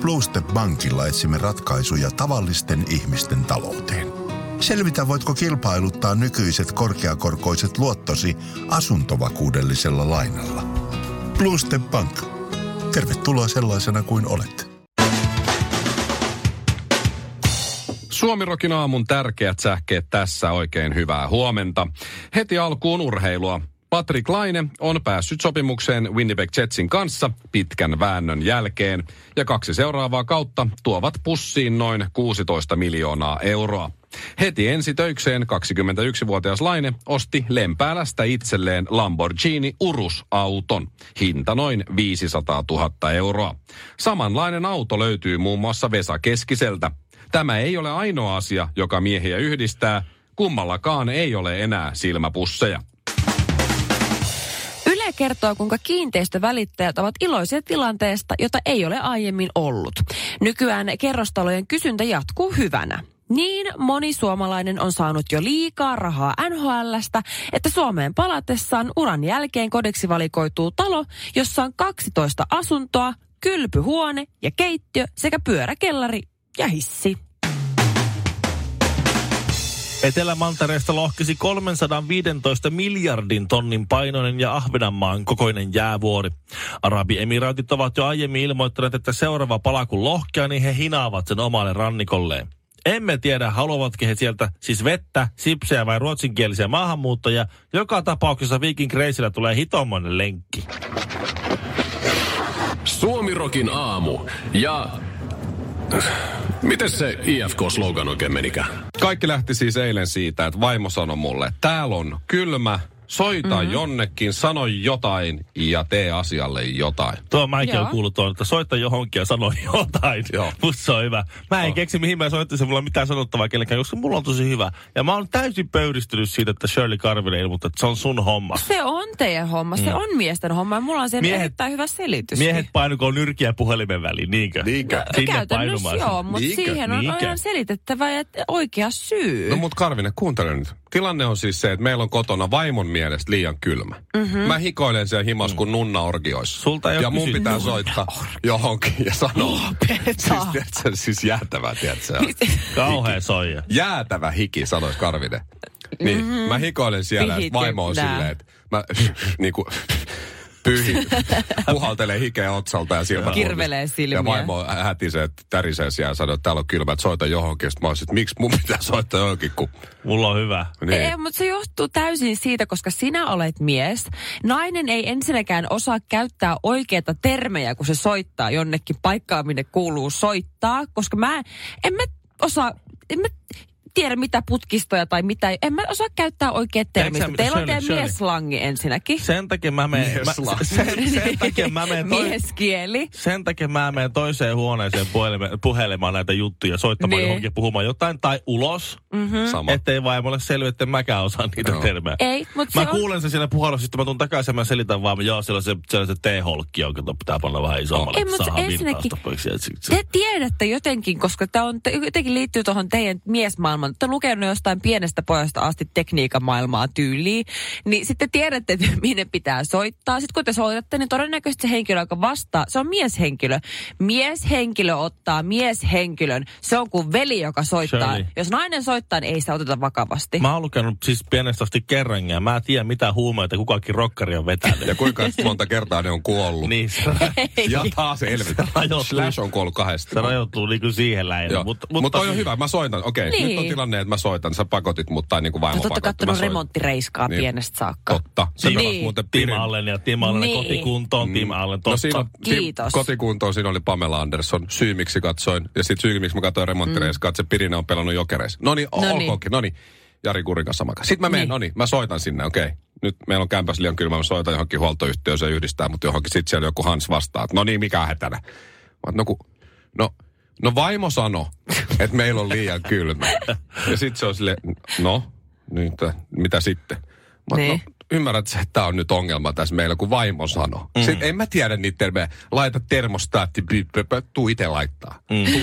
Bluestep Bankilla etsimme ratkaisuja tavallisten ihmisten talouteen. Selvitä, voitko kilpailuttaa nykyiset korkeakorkoiset luottosi asuntovakuudellisella lainalla. Bluestep Bank. Tervetuloa sellaisena kuin olet. Suomirokin aamun tärkeät sähkeet tässä oikein hyvää huomenta. Heti alkuun urheilua. Patrick Laine on päässyt sopimukseen Winnipeg Jetsin kanssa pitkän väännön jälkeen, ja kaksi seuraavaa kautta tuovat pussiin noin 16 miljoonaa euroa. Heti ensi töikseen 21-vuotias Laine osti Lempäälästä itselleen Lamborghini Urus-auton. Hinta noin 500 000 euroa. Samanlainen auto löytyy muun muassa Vesa Keskiseltä. Tämä ei ole ainoa asia, joka miehiä yhdistää. Kummallakaan ei ole enää silmäpusseja. Kertoo, kuinka kiinteistövälittäjät ovat iloisia tilanteesta, jota ei ole aiemmin ollut. Nykyään kerrostalojen kysyntä jatkuu hyvänä. Niin moni suomalainen on saanut jo liikaa rahaa NHLstä, että Suomeen palatessaan uran jälkeen kodeksi valikoituu talo, jossa on 12 asuntoa, kylpyhuone ja keittiö sekä pyöräkellari ja hissi. Etelämantereesta lohkisi 315 miljardin tonnin painoinen ja Ahvenanmaan kokoinen jäävuori. Arabiemiraatit ovat jo aiemmin ilmoittaneet, että seuraava pala kun lohkea, niin he hinaavat sen omalle rannikolleen. Emme tiedä, haluavatko he sieltä siis vettä, sipsejä vai ruotsinkielisiä maahanmuuttajia. Joka tapauksessa Viking Reisillä tulee hitomoinen lenkki. Suomirokin aamu ja... Miten se IFK-slogan oikein menikään? Kaikki lähti siis eilen siitä, että vaimo sanoi mulle, että täällä on kylmä, soita mm-hmm. jonnekin, sano jotain ja tee asialle jotain. Tuo mäkin on kuullut tuon, että soita johonkin ja sano jotain. Joo. Musta se on hyvä. Mä en On. keksi, mihin mä soittaisin, mulla on mitään sanottavaa kellekään, koska mulla on tosi hyvä. Ja mä oon täysin pöyristynyt siitä, että Shirley Karvinen ilmoittaa, että se on sun homma. Se on teidän homma, se on miesten homma ja mulla on siihen Miehet- erittäin hyvä selitys. Miehet painukoon nyrkiä puhelimen väliin, niinkö? Niinkö? Sinne Käytännössä painumaan. joo, mutta Niinkö? siihen on Niinkö? aina selitettävä ja oikea syy. No mut Karvinen, kuuntele nyt. Tilanne on siis se, että meillä on kotona vaimon mielestä liian kylmä. Mm-hmm. Mä hikoilen siellä himas kuin nunna orgioissa. Sulta ei ja mun pitää soittaa johonkin ja sanoa. Lopeta. siis, tiedätkö, siis jäätävä, tiedätkö? Kauhea soija. Jäätävä hiki, sanoisi Karvinen. Niin, mm-hmm. mä hikoilen siellä, että vaimo on silleen, että mä niinku pyyhin, puhaltelee hikeä otsalta ja silmät Kirvelee silmiä. Ja vaimo hätisee, tärisee siellä ja sanoo, että täällä on kylmä, että soita johonkin. Sitten mä olisin, että miksi mun pitää soittaa johonkin, kun... Mulla on hyvä. Niin. Ei, mutta se johtuu täysin siitä, koska sinä olet mies. Nainen ei ensinnäkään osaa käyttää oikeita termejä, kun se soittaa jonnekin paikkaan, minne kuuluu soittaa. Koska mä en mä osaa, en mä tiedä mitä putkistoja tai mitä. En mä osaa käyttää Tiedätkö termit. sä, Teillä on teidän mieslangi ensinnäkin. Sen takia mä menen... Mä, sen, sen takia mä menen toi, Mieskieli. sen takia mä menen toiseen huoneeseen puhelime, puhelemaan näitä juttuja, soittamaan Niin. johonkin puhumaan jotain, tai ulos, Sama. ettei vaimolle selviä, että mäkään osaan niitä Joo. termejä. Ei, mutta Mä se on... kuulen sen siellä puhelussa, sitten mä tuun takaisin ja mä selitän vaan, joo, siellä on se, siellä on se T-holkki, jonka pitää panna vähän isommalle, Ei, että mutta ensinnäkin- Te tiedätte jotenkin, koska tämä on, te, jotenkin liittyy tuohon teidän miesmaailmaan. Te lukenut jostain pienestä pojasta asti tekniikan maailmaa tyyliin. Niin sitten tiedätte, että minne pitää soittaa. Sitten kun te soitatte, niin todennäköisesti se henkilö, joka vastaa, se on mieshenkilö. Mieshenkilö ottaa mieshenkilön. Se on kuin veli, joka soittaa. Shirley. Jos nainen soittaa, niin ei sitä oteta vakavasti. Mä oon lukenut siis pienestä asti kerran ja mä en tiedä mitä huumeita kukakin rokkari on vetänyt. Ja kuinka monta kertaa ne on kuollut. niin, se, Ja taas elvytä. rajoittuu. Slash on kuollut kahdesta. se rajoittuu niinku siihen lähinnä. Mutta, Mutta, mutta toi on hyvä, mä soitan. Okei, Niin. nyt on tilanne, että mä soitan. Sä pakotit mut tai niinku vaimo Mutta olette pakotti. Mä kattonut remonttireiskaa Niin. pienestä saakka. Totta. Se Niin. muuten Tim. Allen ja Tim Allen Niin. kotikuntoon, Tim Allen, No totta. siinä on, Kiitos. kotikuntoon siinä oli Pamela Anderson. Syy miksi katsoin. Ja sitten syy miksi mä katsoin remonttireiskaa, että se Pirine on pelannut jokereissa. No niin, No niin. olkoonkin. No niin. Jari Kurin kanssa makaa. Sitten mä menen, Niin. no niin, mä soitan sinne, okei. Okay. Nyt meillä on kämpäs liian kylmä, mä soitan johonkin huoltoyhtiöön, se yhdistää mut johonkin. Sitten siellä joku Hans vastaa, että no niin, mikä hätänä. Mä, no, ku, no, no vaimo sano, että meillä on liian kylmä. Ja sitten se on sille, no, niin, t- mitä sitten? Mä, oon, Niin. no, ymmärrät sä, että tämä on nyt ongelma tässä meillä, kun vaimo sanoo. Mm. Sitten en mä tiedä niitä termejä. Laita termostaatti, pi- tuu itse laittaa. Mm. Tuu.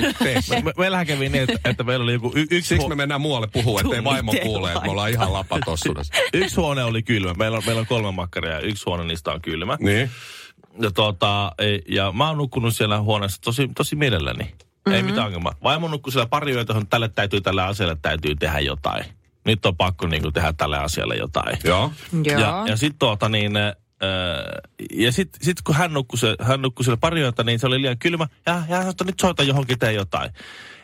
Me, meillähän kävi niin, että, että meillä oli joku y- yksi, Siksi me mennään muualle puhua, ettei vaimo kuule, että me ollaan ihan lapatossuudessa. yksi huone oli kylmä. Meillä on, meillä on kolme makkaria ja yksi huone niistä on kylmä. Niin. ja, tuota, ja mä oon nukkunut siellä huoneessa tosi, tosi mielelläni. Mm-hmm. Ei mitään ongelmaa. Vaimo nukkui siellä pari yötä, että tälle täytyy tälle asialle täytyy tehdä jotain. Nyt on pakko niin kuin, tehdä tälle asialle jotain. Joo. Joo. Ja, ja sitten tuota niin, äh, ja sitten sit kun hän nukkui, se, hän nukkui siellä pari yötä, niin se oli liian kylmä. Ja, ja hän sanoi, että nyt soita johonkin, tee jotain.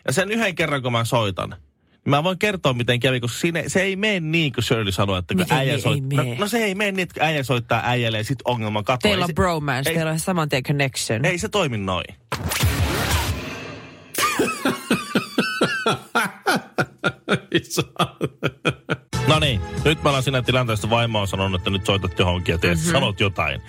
Ja sen yhden kerran, kun mä soitan, niin Mä voin kertoa, miten kävi, koska siinä, se ei mene niin, kuin Shirley sanoi, että kun Miten äijä soittaa. No, no, se ei mene niin, että äijä soittaa äijälle ja sitten ongelma katoaa. Teillä Ei on bromance, ei- teillä on saman tien connection. Ei se toimi noin. No niin, nyt me ollaan siinä tilanteessa, vaimo on sanonut, että nyt soitat johonkin ja teet, mm-hmm. sanot jotain.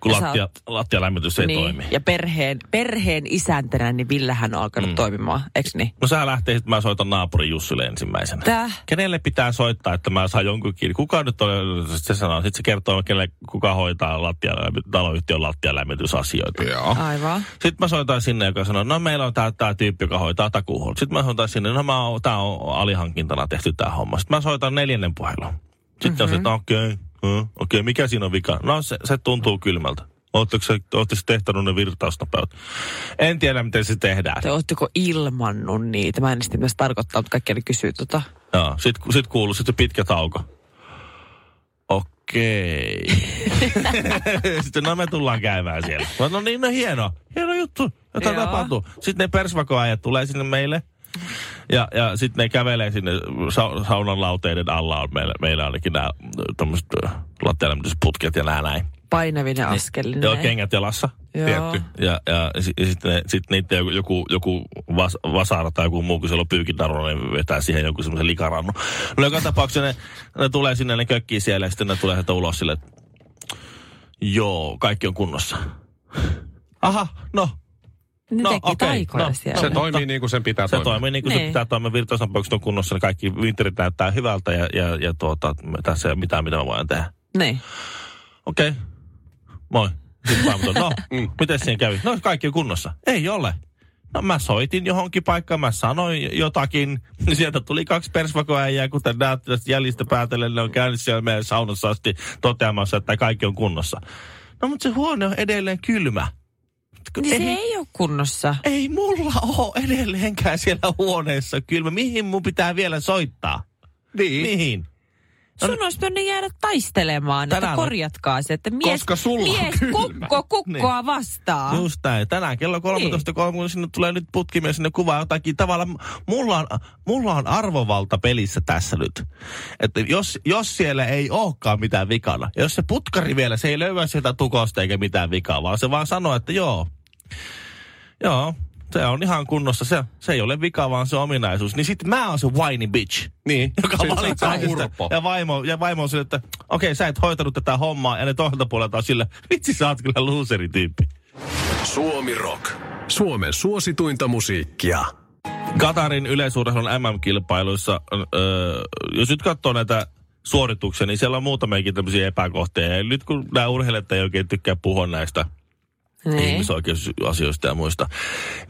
Kun Ja lattia, oot- lattialämmitys ei niin. toimi. Ja perheen, perheen isäntänä, niin Villehän on alkanut mm. toimimaan, eikö niin? No sä lähtee, että mä soitan naapurin Jussille ensimmäisenä. Täh? Kenelle pitää soittaa, että mä saan jonkun kiinni? Kuka nyt on, se sanoo, sitten se kertoo, kenelle, kuka hoitaa lattia, taloyhtiön lattialämmitysasioita. Joo. Aivan. Sitten mä soitan sinne, joka sanoo, no meillä on tää, tää tyyppi, joka hoitaa takuuhuollon. Sitten mä soitan sinne, no mä oon, tää on alihankintana tehty tää homma. Sitten mä soitan neljännen puhelun. Sitten mm-hmm. on se, että no okei, okay, okei, okay, mikä siinä on vika? No se, se tuntuu kylmältä. Ootteko se, tehtänyt ne virtausnopeut? En tiedä, miten se tehdään. Te ootteko ilmannut niitä? Mä en sitten myös tarkoittaa, mutta kaikki kysyy tota. Joo, sit, sit kuuluu sitten pitkä tauko. Okei. sitten no me tullaan käymään siellä. No niin, no hieno. Hieno juttu. Jotain tapahtuu. Sitten ne persvakoajat tulee sinne meille. Ja, ja sitten ne kävelee sinne sa- saunan lauteiden alla. On meillä, meillä ainakin nämä tämmöiset lattialämmitysputket ja nämä näin. Painavinen askelinen. Joo, kengät jalassa. Joo. Tietty. Ja, ja, ja, si- ja sitten ne, sit niitä joku, joku, joku vas, vasara tai joku muu, kun siellä on pyykintarvo, ne vetää siihen jonkun semmoisen likarannu. No joka tapauksessa ne, ne tulee sinne, ne kökkii siellä ja sitten ne tulee sieltä ulos sille, että joo, kaikki on kunnossa. Aha, no, Ne No, teki okei, taikoja no, siellä. Se toimii niin kuin sen pitää se toimia. toimii niin kuin se Niin. pitää toimia. Virtausnapaukset on kunnossa, ne kaikki vinterit näyttää hyvältä ja, ja, ja tuota, tässä ei ole mitään, mitä mä voin tehdä. Niin. Okei. Okay. Moi. Sitten no, miten siinä kävi? No, kaikki on kunnossa. Ei ole. No mä soitin johonkin paikkaan, mä sanoin jotakin. Sieltä tuli kaksi persvakoäijää, kuten näet tästä jäljistä päätellen, ne on käynyt siellä meidän saunassa asti toteamassa, että kaikki on kunnossa. No mutta se huone on edelleen kylmä. Niin se ei ole kunnossa. ei mulla ole edelleenkään siellä huoneessa kylmä. Mihin mun pitää vielä soittaa? Niin. Mihin? Sun olisi pitänyt jäädä taistelemaan, että Tänään on- korjatkaa se, että mies, Koska sulla on mies kukko kukkoa vastaan. Just näin. Tänään kello 13.30 sinne tulee nyt putkimies sinne kuvaa jotakin. Tavallaan mulla on, mulla on arvovalta pelissä tässä nyt. Että jos, jos siellä ei olekaan mitään vikana, jos se putkari vielä, se ei löyä sieltä tukosta eikä mitään vikaa, vaan se vaan sanoo, että joo, joo, se on ihan kunnossa. Se, se ei ole vika, vaan se on ominaisuus. Niin sitten mä oon se whiny bitch. Niin. Joka oot valittaa se sitä. Ja vaimo, ja vaimo on sille, että okei, okay, sä et hoitanut tätä hommaa. Ja ne toiselta puolelta on sille, vitsi sä oot kyllä loserityyppi. Suomi Rock. Suomen suosituinta musiikkia. Katarin yleisurheilun MM-kilpailuissa, öö, jos nyt katsoo näitä suorituksia, niin siellä on muutamiakin tämmöisiä epäkohtia. Ja nyt kun nämä urheilijat ei oikein tykkää puhua näistä Niin. ihmisoikeusasioista ja muista,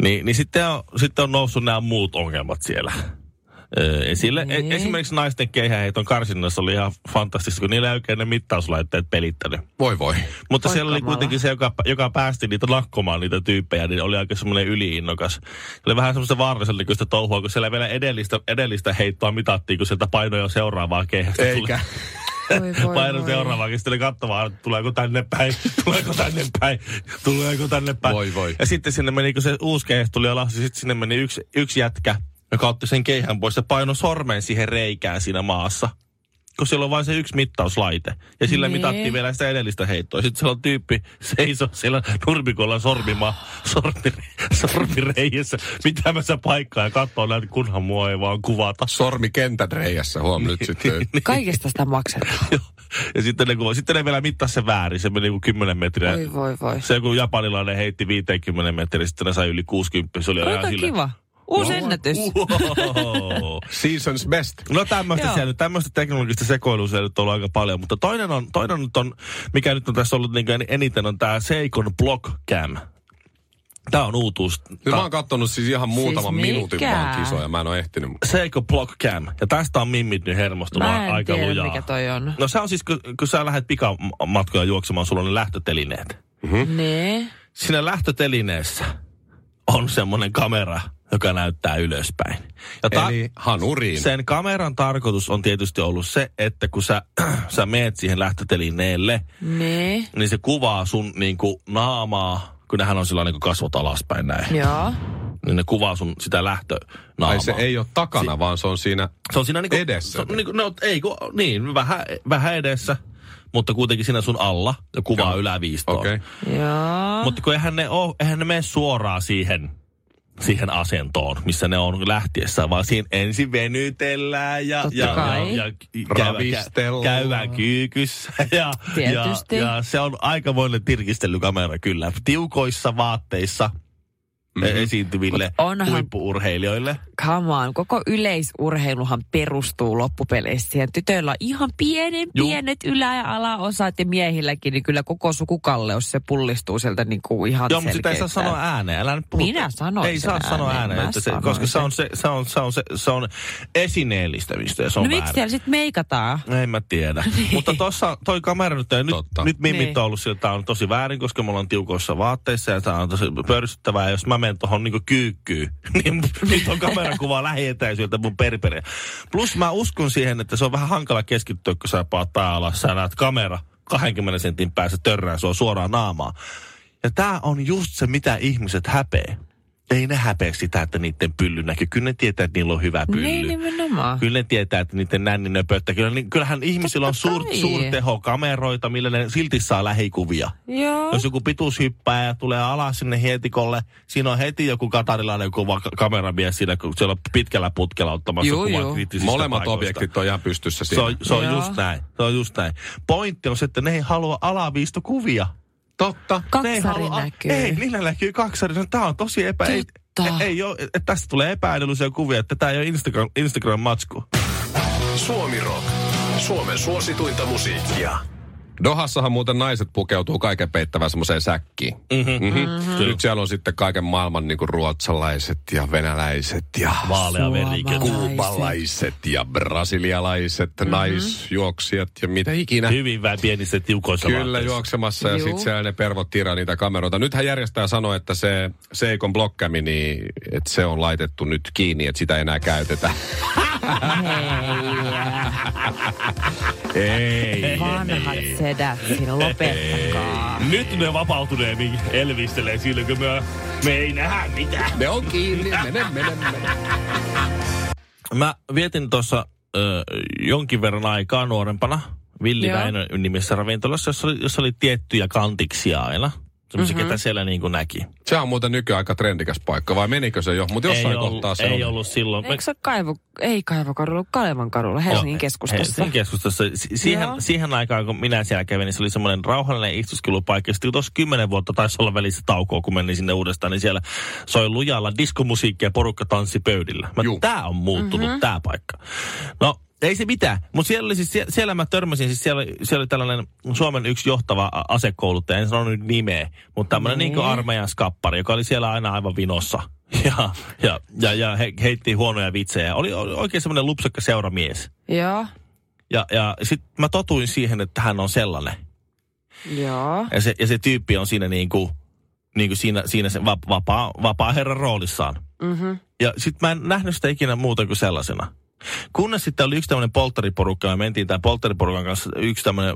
niin, niin sitten, on, sitten on noussut nämä muut ongelmat siellä. Öö, esille. Niin. E- esimerkiksi naisten keihäheiton karsinnassa oli ihan fantastista, kun niillä ei oikein ne mittauslaitteet pelittänyt. Voi voi. Mutta siellä oli kuitenkin se, joka, joka päästi niitä nakkomaan niitä tyyppejä, niin oli aika semmoinen yliinnokas. Se oli vähän semmoista vaarallisen näköistä touhua, kun siellä vielä edellistä, edellistä heittoa mitattiin, kun sieltä painoja seuraavaa keihästä Eikä. Voi, Paino voi. seuraavaa, sitten oli katsomaan, että tuleeko tänne päin, tuleeko tänne päin, tuleeko tänne päin. Voi, voi. Ja sitten sinne meni, kun se uusi keihäs tuli alas, niin sitten sinne meni yksi, yksi jätkä, joka otti sen keihän pois ja paino sormen siihen reikään siinä maassa. Kun siellä on vain se yksi mittauslaite. Ja sillä Nee. mitattiin vielä sitä edellistä heittoa. Sitten siellä on tyyppi seiso siellä nurmikolla sormima, sormi, sormireijässä pitämässä paikkaa ja katsoo näitä, kunhan mua ei vaan kuvata. Sormi kentän reijässä, huom nyt sitten. Kaikesta sitä maksetaan. Ja sitten ne, kuva, sitten ne vielä mittasi se väärin. Se meni joku 10 metriä. Voi voi voi. Se joku japanilainen heitti 50 metriä, sitten ne sai yli 60. Se oli ihan Aika sille- Uusi ennätys. Wow. Seasons best. No tämmöistä siellä nyt, tämmöistä teknologista sekoilua siellä nyt on ollut aika paljon, mutta toinen on, toinen nyt on, mikä nyt on tässä ollut niin eniten, on tämä Seikon Block Cam. Tää on uutuus. Nyt mä oon kattonut siis ihan muutaman Siis minuutin vaan kisoja. Mä en ole ehtinyt. Seiko Block Cam. Ja tästä on mimmit nyt hermostunut Mä en aika tiedä, lujaa. mikä toi on. No se on siis, kun, kun sä lähdet pikamatkoja juoksemaan, sulla on ne lähtötelineet. Ne. Siinä lähtötelineessä on semmoinen kamera, joka näyttää ylöspäin. Ja ta- Eli hanuriin. sen kameran tarkoitus on tietysti ollut se, että kun sä, sä meet siihen lähtötelineelle, Ne. niin se kuvaa sun niinku naamaa, kun nehän on sillä niin kasvot alaspäin näin. Joo. Niin ne kuvaa sun sitä lähtönaamaa. Ai se ei ole takana, vaan se on siinä... Se on siinä niinku, Edessä. Se on niinku, no ei kun, niin, vähän, vähän edessä, mutta kuitenkin siinä sun alla ja kuvaa Joo. yläviistoon. Okei. Okay. Joo. Mutta kun eihän ne, oo, eihän ne mene suoraan siihen, siihen asentoon, missä ne on lähtiessä, vaan siinä ensin venytellään ja, Totta ja, kai. ja, ja Ravistellaan. käydään kyykyssä. Ja, Tietysti. Ja, ja se on aikamoinen tirkistelykamera kyllä. Tiukoissa vaatteissa mm-hmm. esiintyville Onhan- huippuurheilijoille. Come on, koko yleisurheiluhan perustuu loppupeleissä siihen. Tytöillä on ihan pienen, pienet ylä- ja alaosat ja miehilläkin, niin kyllä koko sukukalleus se pullistuu sieltä niin kuin ihan Joo, mutta sitä ei saa sanoa ääneen. Älä nyt puhu. Minä sanoin Ei saa sanoa ääneen. ääneen, Mä että se, koska se on, se, se, on, se, on, se, se on esineellistämistä ja se on No miksi siellä sitten meikataan? En mä tiedä. Mutta tossa, toi kamera nyt, ja nyt, Totta. nyt mimmit Niin. on ollut sillä, on tosi väärin, koska me ollaan tiukoissa vaatteissa ja tää on tosi pörsyttävää. Ja jos mä menen tuohon niinku kyykkyyn, niin nyt on kamerakuva lähietäisyydeltä mun periperiä. Plus mä uskon siihen, että se on vähän hankala keskittyä, kun sä paat pää alas, sä näet kamera 20 sentin päässä törrää sua suoraan naamaan. Ja tää on just se, mitä ihmiset häpee. Ei ne häpeä sitä, että niiden pylly näkyy. Kyllä ne tietää, että niillä on hyvä pylly. Niin nimenomaan. Kyllä ne tietää, että niiden nänni nöpöttää. Kyllä, niin, kyllähän ihmisillä on suur, suurtehokameroita, millä ne silti saa lähikuvia. Joo. Jos joku pituus hyppää ja tulee alas sinne hietikolle, siinä on heti joku katarilainen kuva kameramies siinä, kun siellä on pitkällä putkella ottamassa Juu, kuvan kriittisistä Molemmat paikoista. objektit on ihan pystyssä Se siinä. on, se on Joo. just näin. Se on just näin. Pointti on se, että ne ei halua alaviistokuvia. Totta. Ne ei Kaksari halua- näkyy. Ei, niillä näkyy kaksari. Tämä on tosi epä... Ei, ei, ei ole, että tästä tulee epäedullisia kuvia, että tämä ei ole Instagram, Instagram-matsku. Suomi Rock. Suomen suosituinta musiikkia. Dohassahan muuten naiset pukeutuu kaiken peittävään semmoiseen säkkiin. Mm-hmm. Mm-hmm. Nyt siellä on sitten kaiken maailman niin kuin ruotsalaiset ja venäläiset ja kuubalaiset ja brasilialaiset mm-hmm. naisjuoksijat ja mitä ikinä. Hyvin vähän pienissä tiukoissa Kyllä vaatteissa. juoksemassa ja sitten siellä ne pervot tiraa niitä kameroita. Nythän järjestää sanoi, että se Seikon blokkämi, niin että se on laitettu nyt kiinni, että sitä ei enää käytetä. Ei. Vanhat sedät, siinä lopettakaa. Nyt ne vapautuneemmin elvistelee silloin, kun me, me ei nähdä mitään. Ne on kiinni, mene, mene, mene. Mä vietin tuossa jonkin verran aikaa nuorempana Villi Joo. Väinö nimessä ravintolassa, jossa oli, jossa oli tiettyjä kantiksia aina. Semmoisia, mm-hmm. ketä siellä niin kuin näki. Se on muuten nykyään aika trendikäs paikka, vai menikö se jo? Mutta jossain ei ollut, kohtaa se ei on. ollut silloin. Eikö se kaivo, ei kaivokadulla, Kalevan kadulla, Helsingin Joo, keskustassa? Helsingin keskustassa. Si- siihen, Joo. siihen aikaan, kun minä siellä kävin, niin se oli semmoinen rauhallinen istuskelupaikka. Sitten tuossa kymmenen vuotta taisi olla välissä taukoa, kun menin sinne uudestaan, niin siellä soi lujalla diskomusiikkia ja porukka tanssi pöydillä. Mä, tää on muuttunut, mm-hmm. tää paikka. No, ei se mitään. Mutta siellä, oli siis, sie- siellä mä törmäsin, siis siellä, oli- siellä oli tällainen Suomen yksi johtava asekouluttaja, en sano nyt nimeä, mutta tämmöinen niin. niin armeijan skappari, joka oli siellä aina aivan vinossa. Ja, ja, ja, ja he, heitti huonoja vitsejä. Oli, oli oikein semmoinen lupsakka seuramies. Joo, Ja, ja sitten mä totuin siihen, että hän on sellainen. joo. Ja se, ja se tyyppi on siinä niin kuin, niin kuin siinä, siinä se va- vapaa, vapaa herran roolissaan. Mm-hmm. Ja sitten mä en nähnyt sitä ikinä muuta kuin sellaisena. Kunnes sitten oli yksi tämmöinen polttariporukka, ja me mentiin tämän polttariporukan kanssa yksi tämmöinen,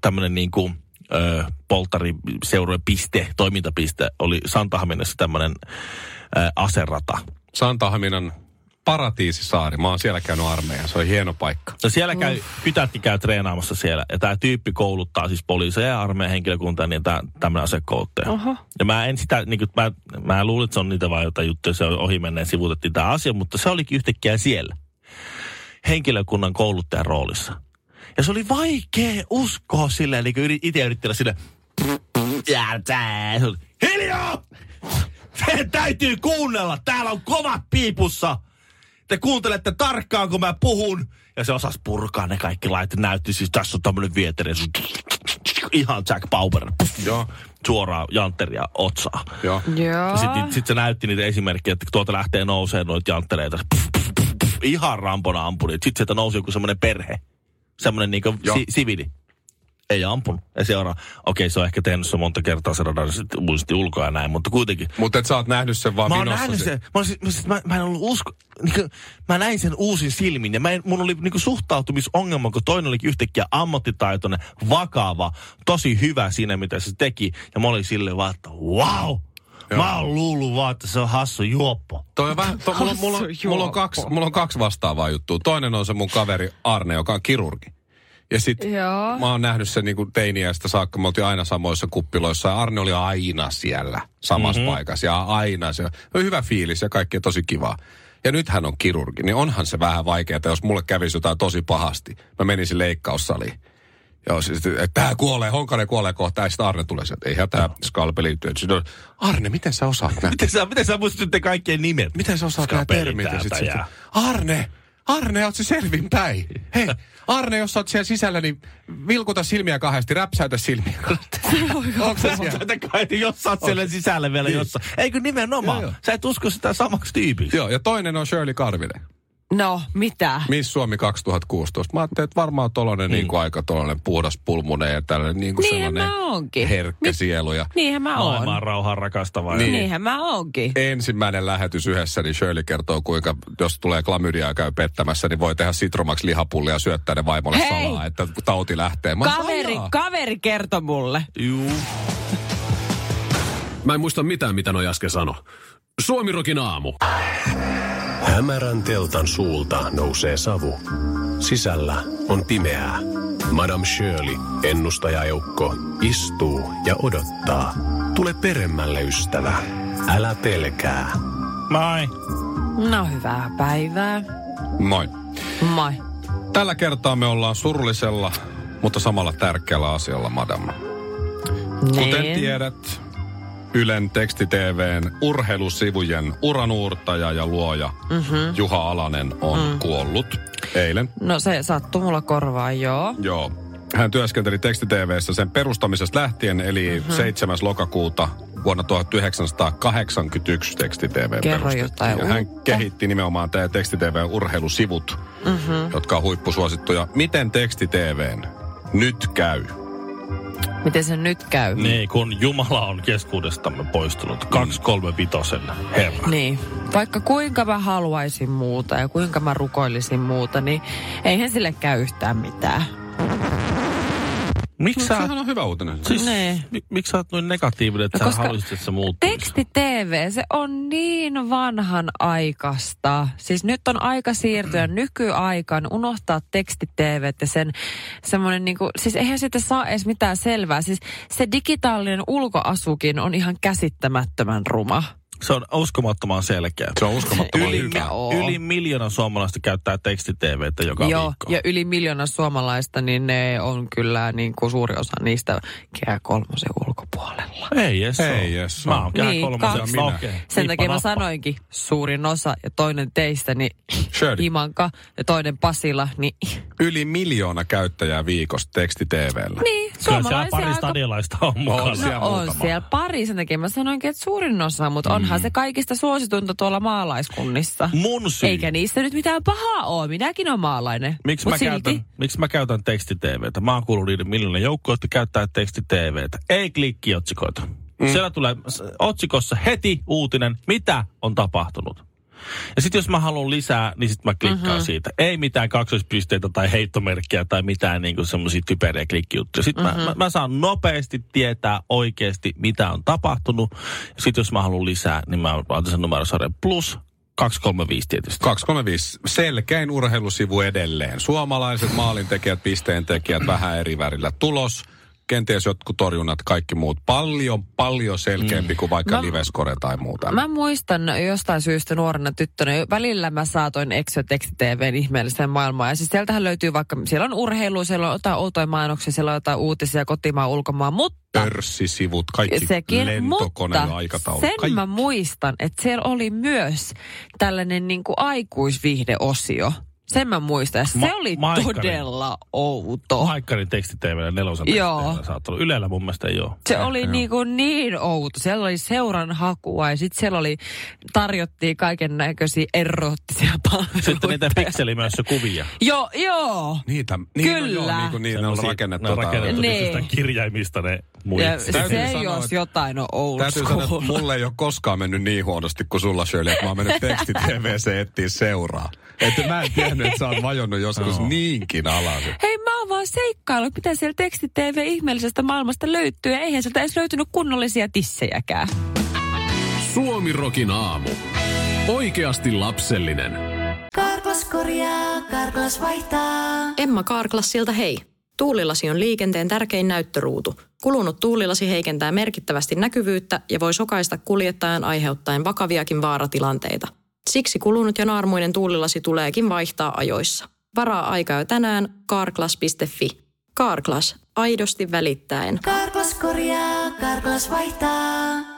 tämmöinen niin kuin, ö, polttariseurojen toimintapiste, oli Santahaminassa tämmöinen ö, aserata. Santahaminan paratiisisaari. Mä oon siellä käynyt armeijan. Se on hieno paikka. No siellä käy, kytätti käy treenaamassa siellä, ja tämä tyyppi kouluttaa siis poliiseja ja armeijan henkilökuntaa, niin tämä tämmöinen asekouluttaja. Oho. Ja mä en sitä, niin kuin, mä, mä luulin, että se on niitä vaan jotain juttuja, se on ohi menneen sivuutettiin tämä asia, mutta se olikin yhtäkkiä siellä. Henkilökunnan kouluttajan roolissa. Ja se oli vaikea uskoa silleen, niin kuin itse yritti olla. Ja se oli, Hiljaa! Te täytyy kuunnella, täällä on kovat piipussa. Te kuuntelette tarkkaan, kun mä puhun. Ja se osasi purkaa ne kaikki lait. Näytti siis, tässä on tämmönen vietere. Ihan Jack Bauer. Joo. Suoraan jantteria otsaa. Joo. Joo. Sitten sit se näytti niitä esimerkkejä, että tuolta lähtee nousee noita janttereita. Puff, ihan rampona ampui. Sitten sieltä nousi joku semmoinen perhe. Semmoinen niinku si- sivili. Ei ampunut. Ja seuraa, okei se on ehkä tehnyt se monta kertaa se radar sitten muisti ulkoa ja näin, mutta kuitenkin. Mutta et sä oot nähnyt sen vaan Mä oon nähnyt se- sen. Mä, olisin, mä, siis, mä, mä en ollut usko... Niin kuin, mä näin sen uusin silmin ja mä en, mun oli niin suhtautumisongelma, kun toinen olikin yhtäkkiä ammattitaitoinen, vakava, tosi hyvä siinä, mitä se teki. Ja mä olin silleen vaan, että wow! Mä oon luullut vaan, että se on hassu juoppo. Toi on vähän, to, mulla, mulla, Hassu mulla, on kaksi, mulla on kaksi vastaavaa juttua. Toinen on se mun kaveri Arne, joka on kirurgi. Ja sit Joo. mä oon nähnyt sen niinku teiniästä saakka, me oltiin aina samoissa kuppiloissa ja Arne oli aina siellä samassa mm-hmm. paikassa ja aina se oli hyvä fiilis ja kaikki tosi kivaa. Ja nyt hän on kirurgi, niin onhan se vähän vaikeaa, jos mulle kävisi jotain tosi pahasti. Mä menisin leikkaussaliin. Joo, siis, että tää kuolee, Honkanen kuolee kohta, ja sitten Arne tulee sieltä, eihän tää skalpeli työ. Sitten on, Arne, miten sä osaat nämä? Miten sä, miten sä muistutte kaikkien nimet? Miten sä osaat nämä termit? Ja sit, sit. Arne, Arne, oot se selvin päin. Hei, Arne, jos sä oot siellä sisällä, niin vilkuta silmiä kahdesti, räpsäytä silmiä kahdesti. Onko se siellä? Kai, jos sä oot siellä sisällä vielä Niin. jossain. Eikö nimenomaan? Joo, joo. Sä et usko sitä samaksi tyypiksi. Joo, ja toinen on Shirley Karvinen. No, mitä? Miss Suomi 2016. Mä ajattelin, että varmaan tollanen mm. niin kuin aika tollanen puhdas pulmunen ja tällainen niin kuin Niinhän sellainen herkkä Mit- sielu. Ja Niinhän mä oon. Maailman rauhan rakastava. Niin. Niinhän mä oonkin. ensimmäinen lähetys yhdessä, niin Shirley kertoo, kuinka jos tulee klamydia ja käy pettämässä, niin voi tehdä Citromax lihapullia ja syöttää ne vaimolle Hei! salaa, että tauti lähtee. Mä Kaveri, "Ajaa." kaveri kertoi mulle. Juu. Mä en muista mitään, mitä noi äsken sano. Suomirokin aamu. Hämärän teltan suulta nousee savu. Sisällä on pimeää. Madame Shirley, ennustajajoukko, istuu ja odottaa. Tule peremmälle, ystävä. Älä pelkää. Moi. No hyvää päivää. Moi. Moi. Tällä kertaa me ollaan surullisella, mutta samalla tärkeällä asialla, madam. Kuten Niin. tiedät, Ylen teksti-TVn urheilusivujen uranuurtaja ja luoja mm-hmm. Juha Alanen on mm. kuollut eilen. No se sattuu mulla korvaan, joo. Joo. Hän työskenteli teksti-TVssä sen perustamisesta lähtien, eli mm-hmm. 7. lokakuuta vuonna 1981 teksti-TV perustettiin. ja hän kehitti nimenomaan tämä teksti-TV-urheilusivut, mm-hmm. jotka on huippusuosittuja. Miten teksti-TVn nyt käy? Miten se nyt käy? Niin, kun Jumala on keskuudestamme poistunut. 235 herra. Niin. Vaikka kuinka mä haluaisin muuta ja kuinka mä rukoilisin muuta, niin eihän sille käy yhtään mitään. Miksi sä, Sehän on hyvä uutinen. siis, Nee. mi, miksi sä oot noin negatiivinen, että No sä haluaisit, että se muuttuisi? Teksti TV, se on niin vanhan aikasta. Siis nyt on aika siirtyä nykyaikaan, unohtaa teksti TV ja sen semmoinen niinku, siis eihän siitä saa edes mitään selvää. Siis se digitaalinen ulkoasukin on ihan käsittämättömän ruma. Se on uskomattoman selkeä. Se on uskomattoman Yli- hyvä. oo. Yli miljoona suomalaista käyttää teksti-TVtä joka Joo, viikko. ja yli miljoona suomalaista, niin ne on kyllä niin kuin suuri osa niistä Kehä kolmosen ulkopuolella. Ei jes Ei jes Mä oo. oon kehä Niin, kolmosen. kaksi. No, Minä. okei. Sen Niippa takia mä sanoinkin, suurin osa ja toinen teistä, niin Shirley. Imanka ja toinen Pasila, niin, Yli miljoona käyttäjää viikossa teksti-TVllä. niin Kyllä siellä suomalaisia pari aika stadiolaista on mukana. siellä No on siellä pari, sen takia mä sanoinkin, että suurin osa, mutta onhan se kaikista suositunta tuolla maalaiskunnissa. Mun syy. Eikä niistä nyt mitään pahaa ole, minäkin olen maalainen. Miksi mä, silti, käytän, miksi mä käytän teksti-TVtä? Mä oon kuullut niiden miljoonan joukkoon, että käyttää teksti-TVtä. Ei klikkiotsikoita. Mm. Siellä tulee otsikossa heti uutinen, mitä on tapahtunut. Ja sitten jos mä haluan lisää, niin sitten mä klikkaan mm-hmm. siitä. Ei mitään kaksoispisteitä tai heittomerkkiä tai mitään niinku semmoisia typeriä klikkijuttuja. Sitten mm-hmm. mä, mä, mä saan nopeasti tietää oikeasti, mitä on tapahtunut. Ja sitten jos mä haluan lisää, niin mä laitan sen numerosarjan plus 235 tietysti. 235. Selkein urheilusivu edelleen. Suomalaiset maalintekijät, pisteentekijät, vähän eri värillä. Tulos, kenties jotkut torjunnat, kaikki muut. Paljon, paljon selkeämpi kuin vaikka Mä- liveskore tai muuta. Mä muistan jostain syystä nuorena tyttönä, välillä mä saatoin Exo Teksti TVn ihmeelliseen maailmaan. Ja siis sieltähän löytyy vaikka, siellä on urheilu, siellä on jotain outoja mainoksia, siellä on jotain uutisia kotimaan, ulkomaan, mutta Pörssisivut, kaikki sekin, lentokone mutta aikataulu. sen kaikki. mä muistan, että siellä oli myös tällainen niin kuin aikuisviihdeosio. Sen mä muistan. Se Ma- oli Maikkarin. todella outo. Haikkarin teksti TVllä nelosen. Joo. Saattaa olla. Ylellä mun mielestä ei ole. Se oli niinku niin outo. Siellä oli seuran hakua ja sitten siellä oli, tarjottiin kaiken näköisiä erottisia palveluita. Sitten niitä pikselimössä kuvia. Joo, joo. Niitä, niin on, Kyllä. joo, niin kuin niin, ne on rakennettu. Ne on tota- rakennettu Niin. niin. kirjaimista ne muijat. se, Täytyy sanoa, jos että- jotain on old Täytyy sanoa, school. että mulle ei ole koskaan mennyt niin huonosti kuin sulla Shirley, että mä oon mennyt teksti TVC etsiä seuraa. Että mä en tiennyt, että sä oot vajonnut joskus Joo. niinkin alas. Hei, mä oon vaan seikkaillut, mitä siellä teksti-TV ihmeellisestä maailmasta löytyy. Ja eihän sieltä edes löytynyt kunnollisia tissejäkään. Suomirokin aamu. Oikeasti lapsellinen. Karklas korjaa, Karklas vaihtaa. Emma Karklassilta hei. Tuulilasi on liikenteen tärkein näyttöruutu. Kulunut tuulilasi heikentää merkittävästi näkyvyyttä ja voi sokaista kuljettajan aiheuttaen vakaviakin vaaratilanteita. Siksi kulunut ja naarmuinen tuulilasi tuleekin vaihtaa ajoissa. Varaa aikaa jo tänään karklas.fi. Karklas, aidosti välittäen. Karklas korjaa, Karklas vaihtaa.